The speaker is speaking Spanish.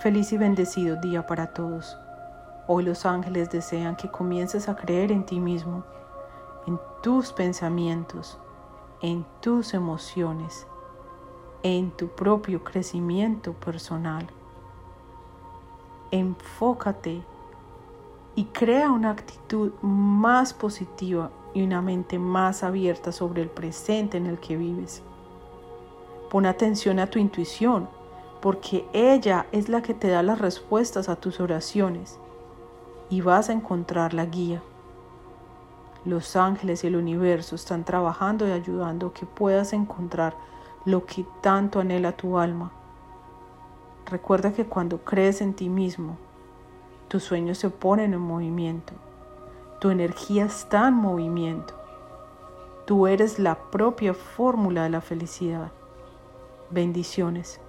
Feliz y bendecido día para todos. Hoy los ángeles desean que comiences a creer en ti mismo, en tus pensamientos, en tus emociones, en tu propio crecimiento personal. Enfócate y crea una actitud más positiva y una mente más abierta sobre el presente en el que vives. Pon atención a tu intuición, porque ella es la que te da las respuestas a tus oraciones y vas a encontrar la guía. Los ángeles y el universo están trabajando y ayudando que puedas encontrar lo que tanto anhela tu alma. Recuerda que cuando crees en ti mismo, tus sueños se ponen en movimiento. Tu energía está en movimiento. Tú eres la propia fórmula de la felicidad. Bendiciones.